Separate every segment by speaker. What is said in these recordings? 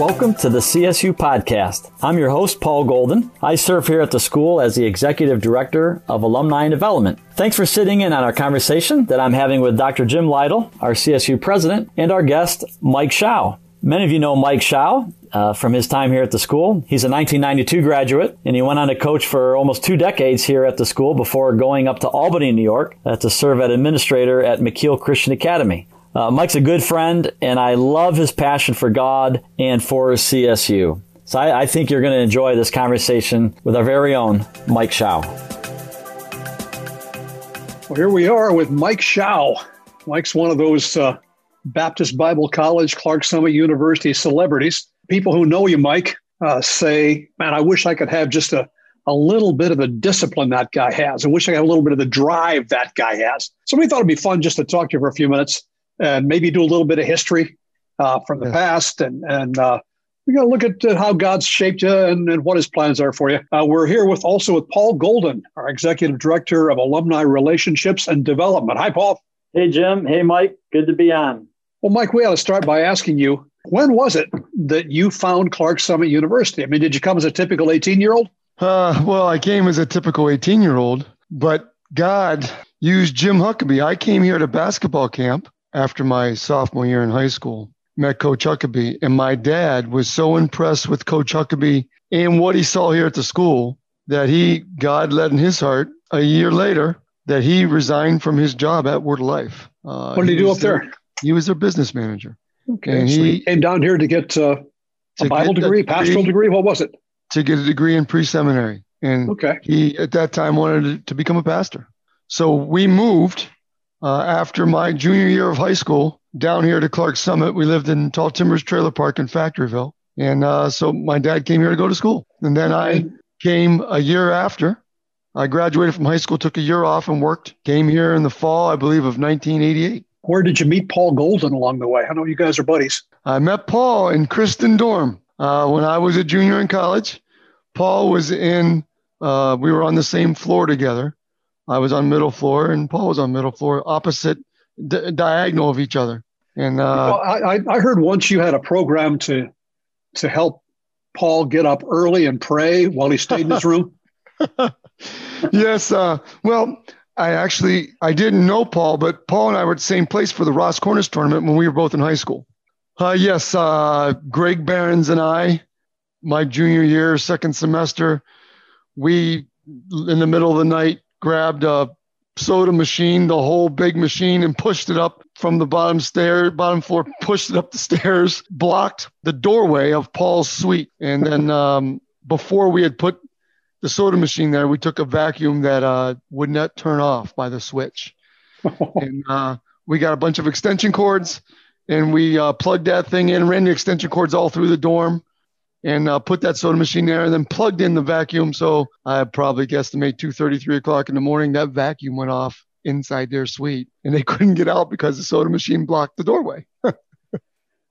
Speaker 1: Welcome to the CSU Podcast. I'm your host, Paul Golden. I serve here at the school as the Executive Director of Alumni and Development. Thanks for sitting in on our conversation that I'm having with Dr. Jim Lytle, our CSU President, and our guest, Mike Shaw. Many of you know Mike Shaw uh, from his time here at the school. He's a 1992 graduate, and he went on to coach for almost two decades here at the school before going up to Albany, New York, uh, to serve as administrator at Mekeel Christian Academy. Uh, Mike's a good friend, and I love his passion for God and for CSU. So I, I think you're going to enjoy this conversation with our very own Mike Shaw.
Speaker 2: Well, here we are with Mike Shaw. Mike's one of those uh, Baptist Bible College, Clarks Summit University celebrities. People who know you, Mike, uh, say, man, I wish I could have just a, a little bit of the discipline that guy has. I wish I had a little bit of the drive that guy has. So we thought it'd be fun just to talk to you for a few minutes and maybe do a little bit of history uh, from the yeah. past and, and uh, we're going to look at uh, how God's shaped you and, and, what his plans are for you. Uh, we're here with also with Paul Golden, our executive director of alumni relationships and development. Hi, Paul.
Speaker 1: Hey, Jim. Hey, Mike. Good to be on.
Speaker 2: Well, Mike, we ought to start by asking you when was it that you found Clarks Summit University? I mean, did you come as a typical 18 year old?
Speaker 3: Uh, well, I came as a typical 18 year old, but God used Jim Huckabee. I came here to basketball camp after my sophomore year in high school, met Coach Huckabee, and my dad was so impressed with Coach Huckabee and what he saw here at the school that he, God led in his heart a year later, that he resigned from his job at Word of Life.
Speaker 2: Uh, what did he, he do up there?
Speaker 3: He was their business manager.
Speaker 2: Okay. And so he, he, came down here to get uh, a Bible degree, a degree, pastoral degree. What was it?
Speaker 3: To get a degree in pre seminary. And okay. he, at that time, wanted to become a pastor. So we moved uh, after my junior year of high school down here to Clarks Summit. We lived in Tall Timbers Trailer Park in Factoryville. And uh, so my dad came here to go to school. And then I came a year after. I graduated from high school, took a year off and worked. Came here in the fall, I believe, of 1988.
Speaker 2: Where did you meet Paul Golden along the way? I know you guys are buddies.
Speaker 3: I met Paul in Kristen dorm uh, when I was a junior in college. Paul was in, uh, we were on the same floor together. I was on middle floor and Paul was on middle floor, opposite, di- diagonal of each other. And uh,
Speaker 2: well, I, I heard once you had a program to to help Paul get up early and pray while he stayed in his room.
Speaker 3: yes. Uh, well, I actually I didn't know Paul, but Paul and I were at the same place for the Ross Cornish tournament when we were both in high school. Uh, yes, uh, Greg Barons and I, my junior year, second semester, we in the middle of the night grabbed a soda machine, the whole big machine, and pushed it up from the bottom stair, bottom floor, pushed it up the stairs, blocked the doorway of Paul's suite, and then um, before we had put the soda machine there, we took a vacuum that uh, would not turn off by the switch. and uh, we got a bunch of extension cords and we uh, plugged that thing in, ran the extension cords all through the dorm and uh, put that soda machine there and then plugged in the vacuum. So I probably guesstimate 2.30, 3 o'clock in the morning, that vacuum went off inside their suite and they couldn't get out because the soda machine blocked the doorway.
Speaker 1: that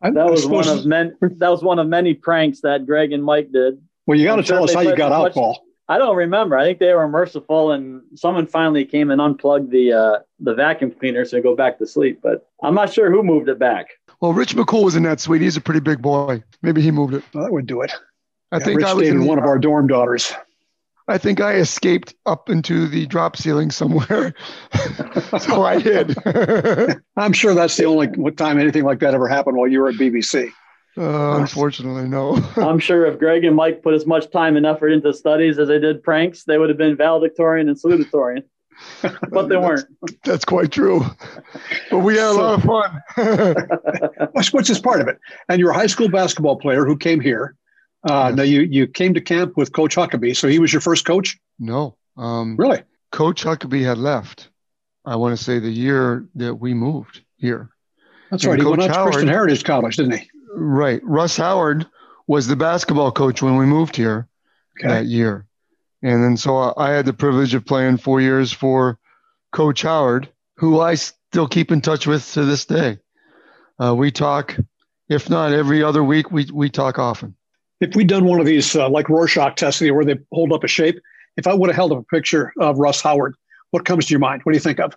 Speaker 1: was one of many, that was one of many pranks that Greg and Mike did.
Speaker 2: Well, you got to tell us how you got out, much, Paul.
Speaker 1: I don't remember. I think they were merciful, and someone finally came and unplugged the uh, the vacuum cleaner so go back to sleep. But I'm not sure who moved it back.
Speaker 3: Well, Rich McCool was in that suite. He's a pretty big boy. Maybe he moved it.
Speaker 2: Well, that would do it.
Speaker 3: I yeah, think Rich I was
Speaker 2: in one of our dorm daughters.
Speaker 3: I think I escaped up into the drop ceiling somewhere, so I hid.
Speaker 2: I'm sure that's the only time anything like that ever happened while you were at BBC.
Speaker 3: Uh, unfortunately, no.
Speaker 1: I'm sure if Greg and Mike put as much time and effort into studies as they did pranks, they would have been valedictorian and salutatorian. but they weren't.
Speaker 3: That's quite true. But we had a lot of
Speaker 2: fun. which is part of it. And you're a high school basketball player who came here. Uh, yes. Now you you came to camp with Coach Huckabee, so he was your first coach.
Speaker 3: No, um,
Speaker 2: really.
Speaker 3: Coach Huckabee had left. I want to say the year that we moved here.
Speaker 2: That's and right. Coach he went out to Christian Heritage College, didn't he?
Speaker 3: Right. Russ Howard was the basketball coach when we moved here okay. that year. And then so I had the privilege of playing four years for Coach Howard, who I still keep in touch with to this day. Uh, we talk, if not every other week, we, we talk often.
Speaker 2: If we'd done one of these uh, like Rorschach tests where they hold up a shape, if I would have held up a picture of Russ Howard, what comes to your mind? What do you think of?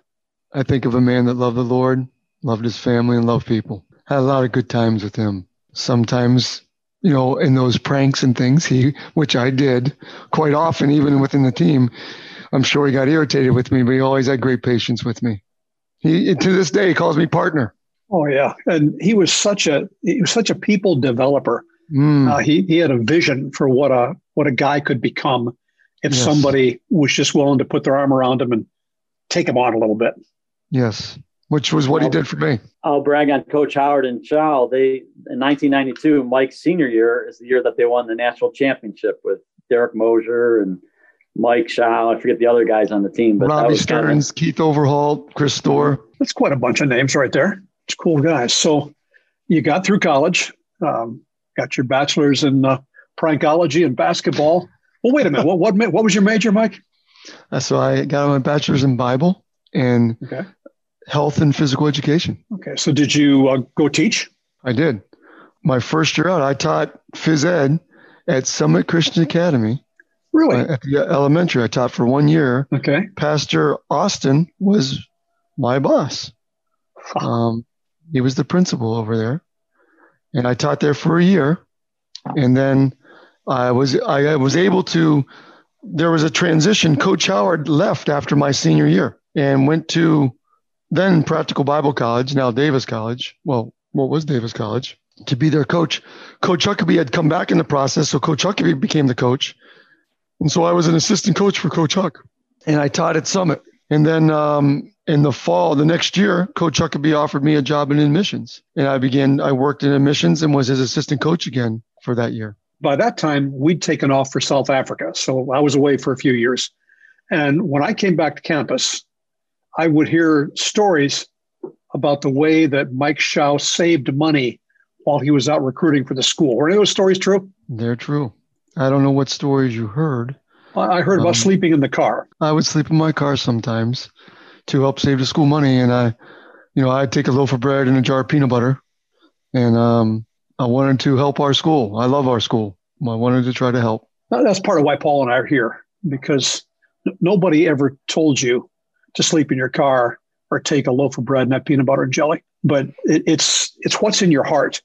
Speaker 3: I think of a man that loved the Lord, loved his family, and loved people. Had a lot of good times with him. Sometimes you know, in those pranks and things, he, which I did quite often, even within the team. I'm sure he got irritated with me, but he always had great patience with me. He, to this day, he calls me partner.
Speaker 2: Oh yeah, and he was such a he was such a people developer. Mm. Uh, he he had a vision for what a what a guy could become if yes. somebody was just willing to put their arm around him and take him on a little bit.
Speaker 3: Yes, which was what I'll, he did for me.
Speaker 1: I'll brag on Coach Howard and Shaw. They in 1992, Mike's senior year is the year that they won the national championship with Derek Mosier and Mike Shaw. I forget the other guys on the team,
Speaker 3: but Robbie Stearns, kind of, Keith Overholt, Chris Storr.
Speaker 2: That's quite a bunch of names right there. It's cool guys. So you got through college, um, got your bachelor's in uh, prankology and basketball. Well, wait a minute. what, what what was your major, Mike?
Speaker 3: Uh, so I got my bachelor's in Bible and okay. Health and physical education.
Speaker 2: Okay. So did you uh, go teach?
Speaker 3: I did. My first year out, I taught phys ed at Summit Christian Academy.
Speaker 2: Really?
Speaker 3: At the elementary, I taught for one year.
Speaker 2: Okay.
Speaker 3: Pastor Austin was my boss. Um, he was the principal over there, and I taught there for a year, and then I was I was able to. There was a transition. Coach Howard left after my senior year and went to then Practical Bible College, now Davis College. Well, what was Davis College? To be their coach. Coach Huckabee had come back in the process, so Coach Huckabee became the coach. And so I was an assistant coach for Coach Huck. And I taught at Summit. And then um, in the fall, the next year, Coach Huckabee offered me a job in admissions. And I began, I worked in admissions and was his assistant coach again for that year.
Speaker 2: By that time, we'd taken off for South Africa. So I was away for a few years. And when I came back to campus, I would hear stories about the way that Mike Shaw saved money while he was out recruiting for the school. Were any of those stories true?
Speaker 3: They're true. I don't know what stories you heard.
Speaker 2: I heard about um, sleeping in the car.
Speaker 3: I would sleep in my car sometimes to help save the school money. And I, you know, I'd take a loaf of bread and a jar of peanut butter. And um, I wanted to help our school. I love our school. I wanted to try to help.
Speaker 2: That's part of why Paul and I are here because nobody ever told you to sleep in your car or take a loaf of bread and have peanut butter and jelly. But it, it's it's what's in your heart.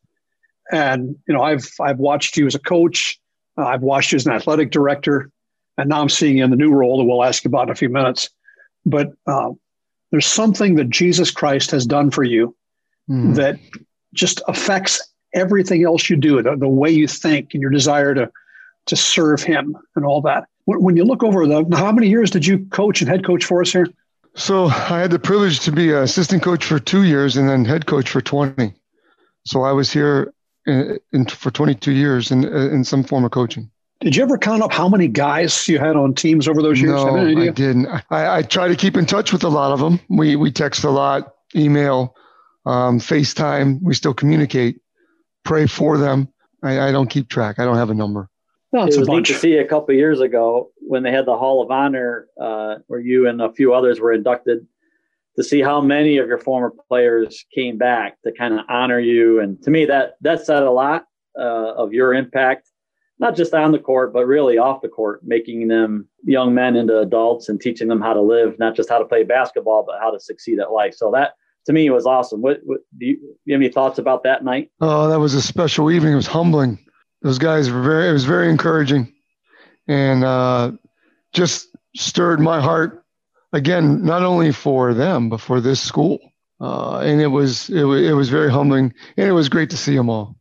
Speaker 2: And you know, I've I've watched you as a coach. Uh, I've watched you as an athletic director, and now I'm seeing you in the new role that we'll ask about in a few minutes. But uh, there's something that Jesus Christ has done for you mm. that just affects everything else you do, the, the, way you think and your desire to to serve Him and all that. When, when you look over the, how many years did you coach and head coach for us here?
Speaker 3: So I had the privilege to be an assistant coach for two years and then head coach for 20. So I was here in, in, for 22 years in, in some form of coaching.
Speaker 2: Did you ever count up how many guys you had on teams over those years?
Speaker 3: No, I didn't. I, I, try to keep in touch with a lot of them. We we text a lot, email, um, FaceTime. We still communicate. Pray for them. I, I don't keep track. I don't have a number.
Speaker 1: No, it was neat to see a couple years ago when they had the Hall of Honor, uh, where you and a few others were inducted, to see how many of your former players came back to kind of honor you. And to me, that that said a lot uh, of your impact not just on the court, but really off the court, making them young men into adults and teaching them how to live, not just how to play basketball, but how to succeed at life. So that to me was awesome. What, what do, you, do, you, have any thoughts about that night?
Speaker 3: Oh, that was a special evening. It was humbling. Those guys were very, it was very encouraging and uh, just stirred my heart again, not only for them, but for this school. Uh, and it was, it was, it was very humbling and it was great to see them all.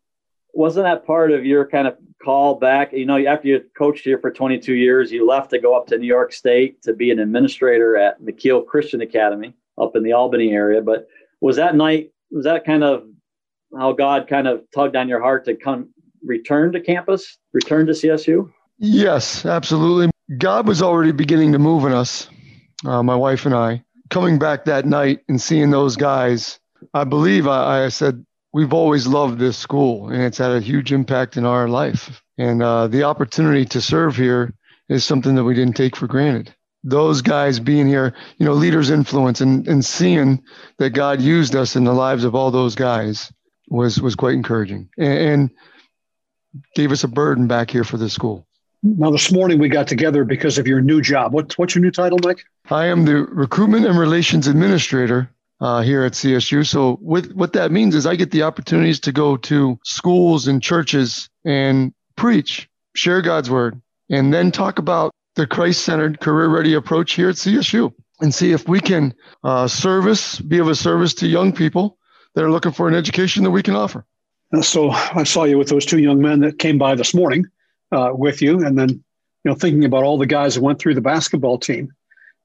Speaker 1: Wasn't that part of your kind of call back. You know, after you coached here for 22 years, you left to go up to New York State to be an administrator at Mekeel Christian Academy up in the Albany area. But was that night, was that kind of how God kind of tugged on your heart to come return to campus, return to CSU?
Speaker 3: Yes, absolutely. God was already beginning to move in us, uh, my wife and I. Coming back that night and seeing those guys, I believe I, I said, we've always loved this school and it's had a huge impact in our life. And uh, the opportunity to serve here is something that we didn't take for granted. Those guys being here, you know, leaders' influence and, and seeing that God used us in the lives of all those guys was was quite encouraging and, and gave us a burden back here for the school.
Speaker 2: Now, this morning we got together because of your new job. What's what's your new title, Mike?
Speaker 3: I am the Recruitment and Relations Administrator uh, here at CSU. So with, what that means is I get the opportunities to go to schools and churches and preach, share God's word, and then talk about the Christ-centered, career-ready approach here at CSU and see if we can uh, service, be of a service to young people that are looking for an education that we can offer.
Speaker 2: So I saw you with those two young men that came by this morning uh, with you, and then you know thinking about all the guys that went through the basketball team.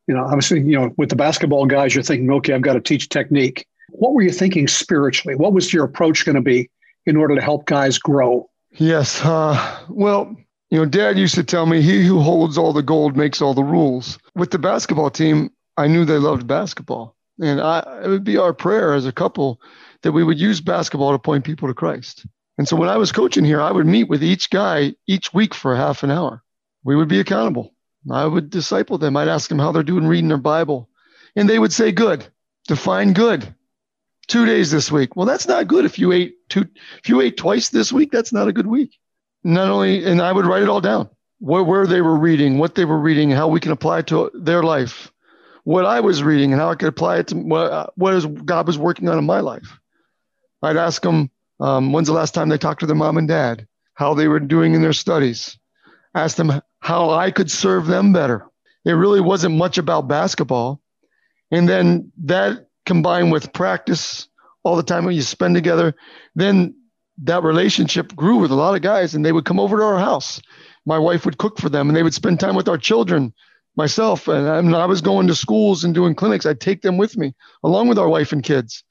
Speaker 2: You know, obviously, you know, with the basketball guys, you're thinking, okay, I've got to teach technique. What were you thinking spiritually? What was your approach going to be in order to help guys grow?
Speaker 3: Yes. Uh, well, you know, Dad used to tell me, "He who holds all the gold makes all the rules." With the basketball team, I knew they loved basketball, and I, it would be our prayer as a couple that we would use basketball to point people to Christ. And so when I was coaching here, I would meet with each guy each week for half an hour. We would be accountable. I would disciple them. I'd ask them how they're doing reading their Bible. And they would say, good. Define good. Two days this week. Well, that's not good. If you ate two, if you ate twice this week, that's not a good week. Not only, and I would write it all down where, where they were reading, what they were reading, how we can apply it to their life, what I was reading, and how I could apply it to what, what is God was working on in my life. I'd ask them, um, when's the last time they talked to their mom and dad, how they were doing in their studies, ask them how I could serve them better. It really wasn't much about basketball. And then that combined with practice all the time you spend together, then that relationship grew with a lot of guys and they would come over to our house. My wife would cook for them and they would spend time with our children, myself. And I was going to schools and doing clinics. I'd take them with me along with our wife and kids.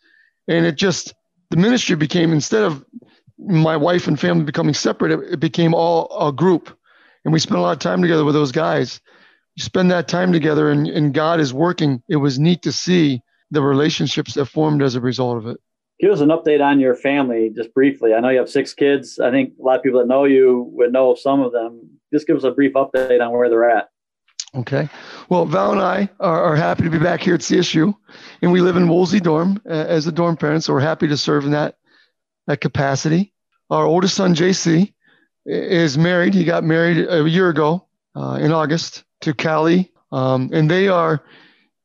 Speaker 3: And it just, the ministry became instead of my wife and family becoming separate, it, it became all a group. And we spent a lot of time together with those guys. You spend that time together and, and God is working. It was neat to see the relationships that formed as a result of it.
Speaker 1: Give us an update on your family, just briefly. I know you have six kids. I think a lot of people that know you would know some of them. Just give us a brief update on where they're at.
Speaker 3: Okay. Well, Val and I are, are, happy to be back here at CSU, and we live in Woolsey dorm uh, as a dorm parent, so we're happy to serve in that, that capacity. Our oldest son, JC, is married. He got married a year ago uh, in August to Callie, um, and they are.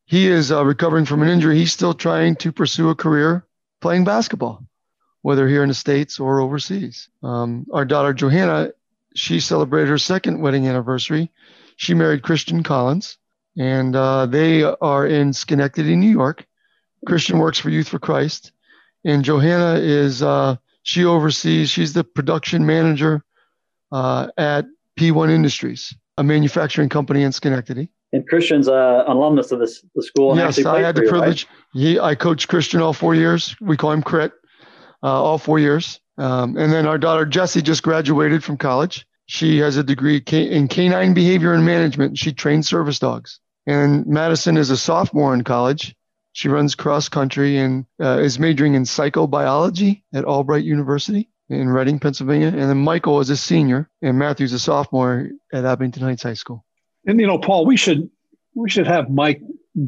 Speaker 3: He is uh, recovering from an injury. He's still trying to pursue a career playing basketball, whether here in the states or overseas. Um, our daughter Johanna, she celebrated her second wedding anniversary she married Christian Collins, and uh, they are in Schenectady, New York. Christian works for Youth for Christ, and Johanna is uh, she oversees. She's the production manager uh, at P1 Industries, a manufacturing company in Schenectady.
Speaker 1: And Christian's uh, an alumnus of this the school.
Speaker 3: yes, I had the you, privilege. Right? He, I coached Christian all four years. We call him Crit, uh, all four years. Um, and then our daughter Jessie just graduated from college. She has a degree in canine behavior and management. She trains service dogs. And Madison is a sophomore in college. She runs cross country and uh, is majoring in psychobiology at Albright University in Reading, Pennsylvania. And then Michael is a senior, and Matthew's a sophomore at Abington Heights High School.
Speaker 2: And you know, Paul, we should we should have Mike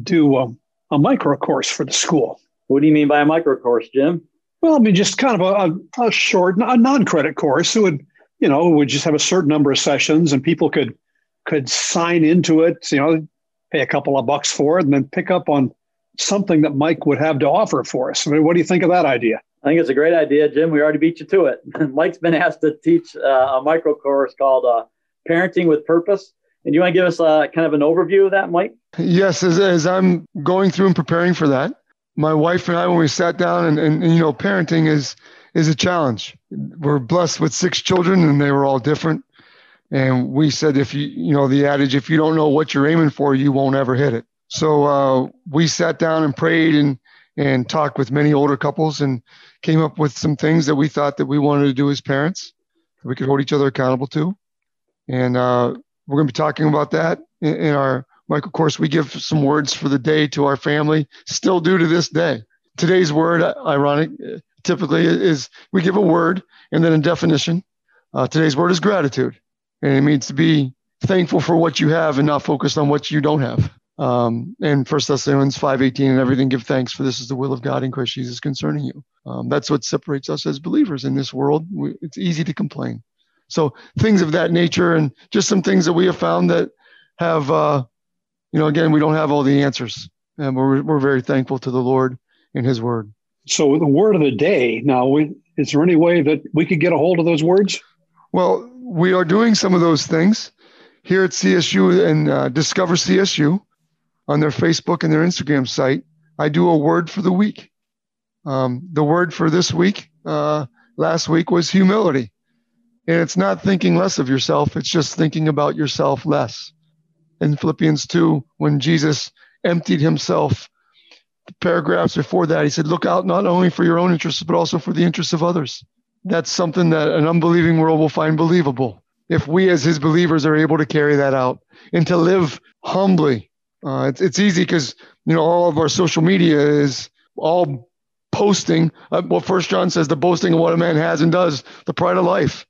Speaker 2: do a, a micro course for the school.
Speaker 1: What do you mean by a micro course, Jim?
Speaker 2: Well, I mean just kind of a, a, a short, a non-credit course. It would you know, we just have a certain number of sessions and people could could sign into it, you know, pay a couple of bucks for it and then pick up on something that Mike would have to offer for us. I mean, what do you think of that idea?
Speaker 1: I think it's a great idea, Jim. We already beat you to it. Mike's been asked to teach uh, a micro course called uh, Parenting with Purpose. And you want to give us uh, kind of an overview of that, Mike?
Speaker 3: Yes, as, as I'm going through and preparing for that, my wife and I, when we sat down and, and, and you know, parenting is is a challenge. We're blessed with six children and they were all different. And we said, if you, you know, the adage, if you don't know what you're aiming for, you won't ever hit it. So uh, we sat down and prayed and, and talked with many older couples and came up with some things that we thought that we wanted to do as parents that we could hold each other accountable to. And uh, we're going to be talking about that in, in our micro course. We give some words for the day to our family, still do to this day. Today's word, ironic, typically is we give a word and then a definition. Uh, today's word is gratitude, and it means to be thankful for what you have and not focused on what you don't have. Um, and First Thessalonians five eighteen and everything give thanks for this is the will of God in Christ Jesus concerning you. Um, that's what separates us as believers in this world. We, it's easy to complain. So things of that nature, and just some things that we have found that have, uh, you know, again, we don't have all the answers, and we're we're very thankful to the Lord in His Word.
Speaker 2: So, the word of the day now, is there any way that we could get a hold of those words?
Speaker 3: Well, we are doing some of those things here at CSU and uh, Discover CSU on their Facebook and their Instagram site. I do a word for the week. Um, the word for this week, uh, last week, was humility. And it's not thinking less of yourself, it's just thinking about yourself less. In Philippians 2, when Jesus emptied himself, paragraphs before that, he said, Look out not only for your own interests, but also for the interests of others. That's something that an unbelieving world will find believable if we as his believers are able to carry that out and to live humbly. Uh, it's, it's easy because you know all of our social media is all posting uh, what first john says the boasting of what a man has and does the pride of life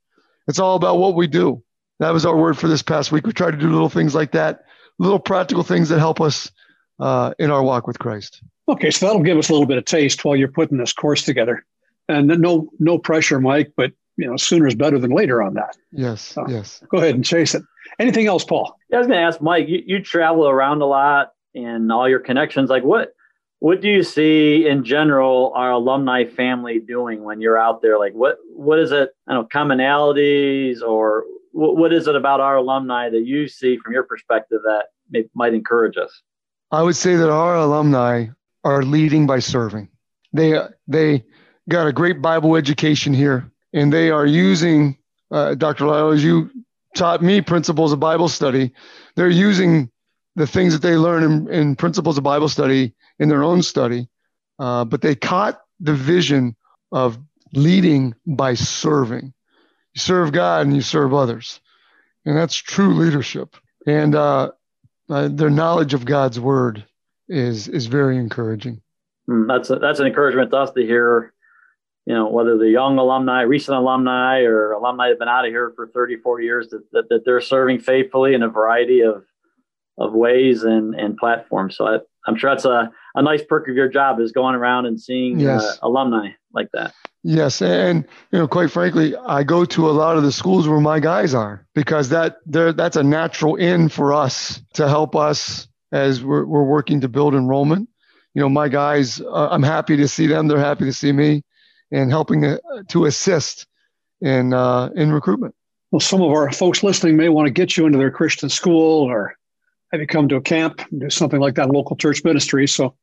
Speaker 3: it's all about what we do. That was our word for this past week. We try to do little things like that, little practical things that help us uh, in our walk with Christ.
Speaker 2: Okay, so that'll give us a little bit of taste while you're putting this course together. And no, no pressure, Mike, but you know, sooner is better than later on that.
Speaker 3: Yes, so yes.
Speaker 2: Go ahead and chase it. Anything else, Paul?
Speaker 1: Yeah, I was going to ask Mike. You, you travel around a lot and all your connections. Like, what what do you see in general our alumni family doing when you're out there? Like what what is it? I don't know commonalities or what, what is it about our alumni that you see from your perspective that may, might encourage us?
Speaker 3: I would say that our alumni are leading by serving. They they got a great Bible education here, and they are using uh, Dr. Lyle, as you taught me principles of Bible study. They're using the things that they learn in, in principles of Bible study in their own study, uh, but they caught the vision of leading by serving. You serve God and you serve others, and that's true leadership. And uh, uh, their knowledge of God's word is is very encouraging.
Speaker 1: Mm, that's a, that's an encouragement to us to hear. You know, whether the young alumni, recent alumni, or alumni that have been out of here for 30, 40 years, that, that, that they're serving faithfully in a variety of of ways and, and platforms. So I, I'm sure that's a, a nice perk of your job is going around and seeing uh, yes. uh, alumni like that.
Speaker 3: Yes, and you know, quite frankly, I go to a lot of the schools where my guys are because that there that's a natural in for us to help us as we're, we're working to build enrollment. You know, my guys, uh, I'm happy to see them; they're happy to see me, and helping to, uh, to assist in uh, in recruitment.
Speaker 2: Well, some of our folks listening may want to get you into their Christian school or have you come to a camp, do something like that, local church ministry. So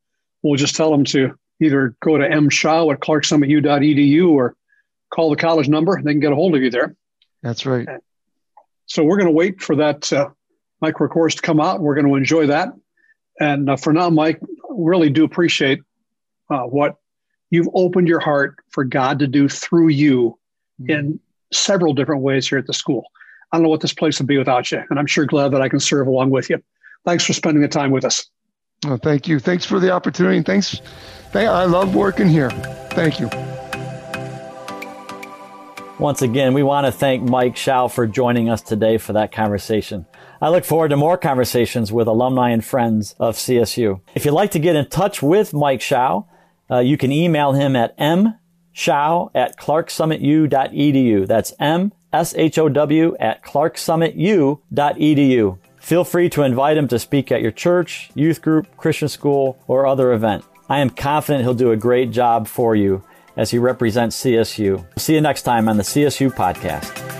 Speaker 2: we'll just tell them to either go to mshaw at clarksummitu.edu or call the college number. They can get a hold of you there.
Speaker 3: That's right.
Speaker 2: So we're going to wait for that uh, micro course to come out. We're going to enjoy that. And uh, for now, Mike, really do appreciate uh, what you've opened your heart for God to do through you mm-hmm. in several different ways here at the school. I don't know what this place would be without you, and I'm sure glad that I can serve along with you. Thanks for spending the time with us.
Speaker 3: Oh, thank you. Thanks for the opportunity. Thanks. Thank, I love working here. Thank you.
Speaker 1: Once again, we want to thank Mike Shaw for joining us today for that conversation. I look forward to more conversations with alumni and friends of CSU. If you'd like to get in touch with Mike Shaw, uh, you can email him at mshow at clarksummitu.edu. That's M S H O W at clarksummitu.edu. Feel free to invite him to speak at your church, youth group, Christian school, or other event. I am confident he'll do a great job for you as he represents CSU. See you next time on the CSU podcast.